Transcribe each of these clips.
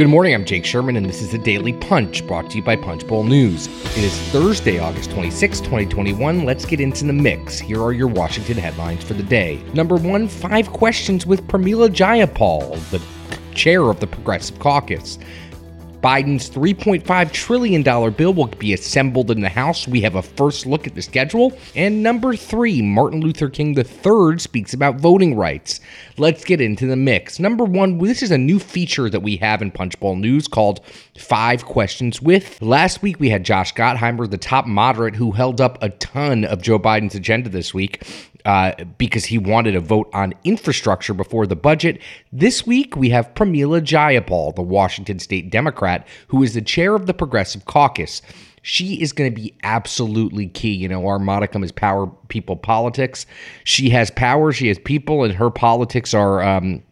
Good morning, I'm Jake Sherman, and this is the Daily Punch brought to you by Punchbowl News. It is Thursday, August 26, 2021. Let's get into the mix. Here are your Washington headlines for the day. Number one, five questions with Pramila Jayapal, the chair of the Progressive Caucus. Biden's $3.5 trillion bill will be assembled in the House. We have a first look at the schedule. And number three, Martin Luther King III speaks about voting rights. Let's get into the mix. Number one, this is a new feature that we have in Punchbowl News called Five Questions With. Last week, we had Josh Gottheimer, the top moderate, who held up a ton of Joe Biden's agenda this week uh, because he wanted a vote on infrastructure before the budget. This week, we have Pramila Jayapal, the Washington State Democrat, who is the chair of the Progressive Caucus. She is going to be absolutely key. You know, our modicum is power, people, politics. She has power, she has people, and her politics are. Um,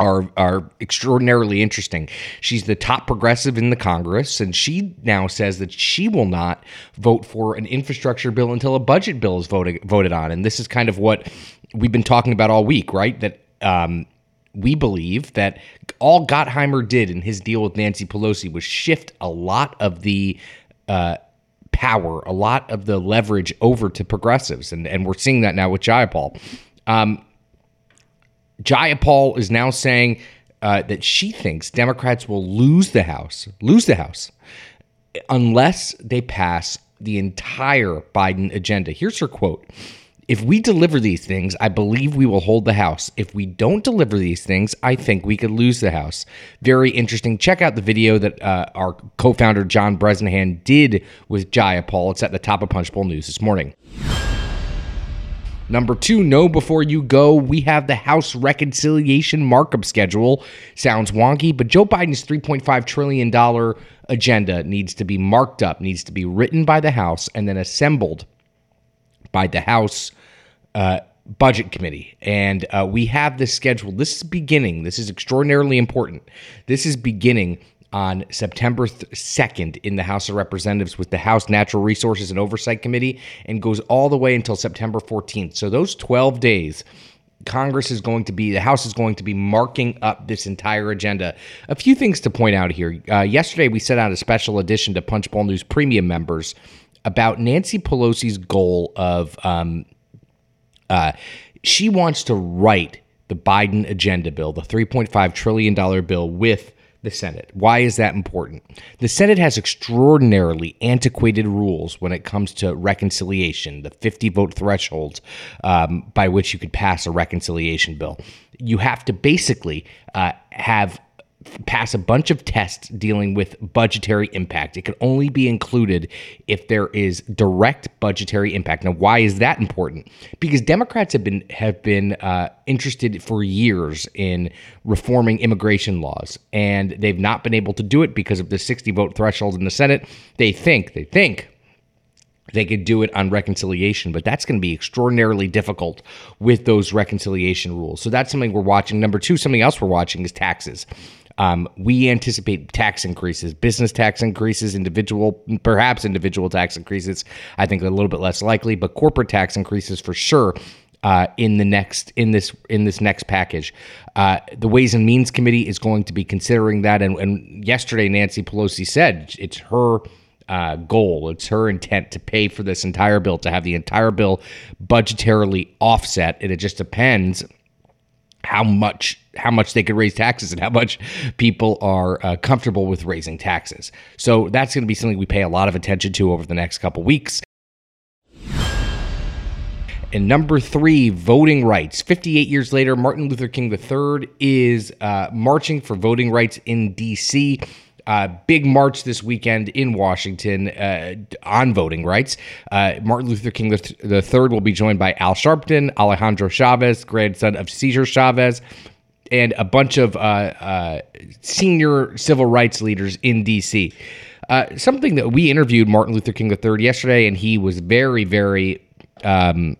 are are extraordinarily interesting. She's the top progressive in the Congress, and she now says that she will not vote for an infrastructure bill until a budget bill is voted voted on. And this is kind of what we've been talking about all week, right? That um, we believe that all Gottheimer did in his deal with Nancy Pelosi was shift a lot of the uh, power, a lot of the leverage over to progressives, and and we're seeing that now with Jayapal. Um, Jayapal is now saying uh, that she thinks Democrats will lose the House, lose the House, unless they pass the entire Biden agenda. Here's her quote. If we deliver these things, I believe we will hold the House. If we don't deliver these things, I think we could lose the House. Very interesting. Check out the video that uh, our co founder John Bresnahan did with Jayapal. It's at the top of Punchbowl News this morning. Number two, know before you go. We have the House reconciliation markup schedule. Sounds wonky, but Joe Biden's $3.5 trillion agenda needs to be marked up, needs to be written by the House, and then assembled by the House uh, Budget Committee. And uh, we have this scheduled. This is beginning. This is extraordinarily important. This is beginning on September 2nd in the House of Representatives with the House Natural Resources and Oversight Committee and goes all the way until September 14th. So those 12 days Congress is going to be, the House is going to be marking up this entire agenda. A few things to point out here. Uh, yesterday, we sent out a special edition to Punchbowl News Premium members about Nancy Pelosi's goal of um, uh, she wants to write the Biden agenda bill, the $3.5 trillion bill, with the Senate. Why is that important? The Senate has extraordinarily antiquated rules when it comes to reconciliation, the 50 vote threshold um, by which you could pass a reconciliation bill. You have to basically uh, have pass a bunch of tests dealing with budgetary impact. It can only be included if there is direct budgetary impact. Now, why is that important? Because Democrats have been have been uh, interested for years in reforming immigration laws, and they've not been able to do it because of the 60 vote threshold in the Senate. They think they think they could do it on reconciliation, but that's going to be extraordinarily difficult with those reconciliation rules. So that's something we're watching. Number two, something else we're watching is taxes. Um, we anticipate tax increases, business tax increases, individual, perhaps individual tax increases. I think a little bit less likely, but corporate tax increases for sure. Uh, in the next in this in this next package, uh, the Ways and Means Committee is going to be considering that. And, and yesterday, Nancy Pelosi said it's her uh, goal, it's her intent to pay for this entire bill, to have the entire bill budgetarily offset, and it just depends how much how much they could raise taxes and how much people are uh, comfortable with raising taxes. So that's going to be something we pay a lot of attention to over the next couple weeks. And number three, voting rights. 58 years later, Martin Luther King III is uh, marching for voting rights in D.C. Uh, big march this weekend in Washington uh, on voting rights. Uh, Martin Luther King III will be joined by Al Sharpton, Alejandro Chavez, grandson of Cesar Chavez, and a bunch of uh, uh, senior civil rights leaders in D.C. Uh, something that we interviewed Martin Luther King III yesterday, and he was very, very. Um,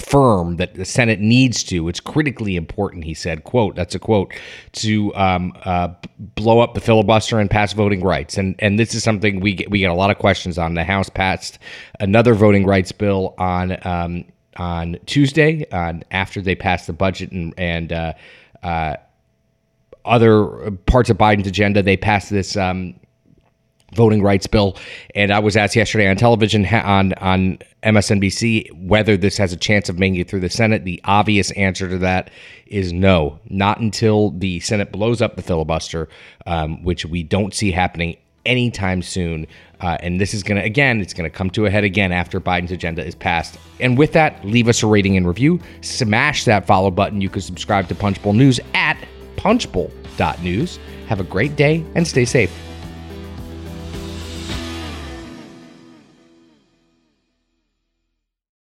firm that the Senate needs to. It's critically important, he said. "Quote: That's a quote to um, uh, blow up the filibuster and pass voting rights." And and this is something we get we get a lot of questions on. The House passed another voting rights bill on um, on Tuesday, uh, after they passed the budget and and. Uh, uh, other parts of Biden's agenda. They passed this um, voting rights bill, and I was asked yesterday on television on on MSNBC whether this has a chance of making it through the Senate. The obvious answer to that is no, not until the Senate blows up the filibuster, um, which we don't see happening anytime soon. Uh, and this is going to, again, it's going to come to a head again after Biden's agenda is passed. And with that, leave us a rating and review. Smash that follow button. You can subscribe to Punchbowl News at punchbowl.news. Have a great day and stay safe.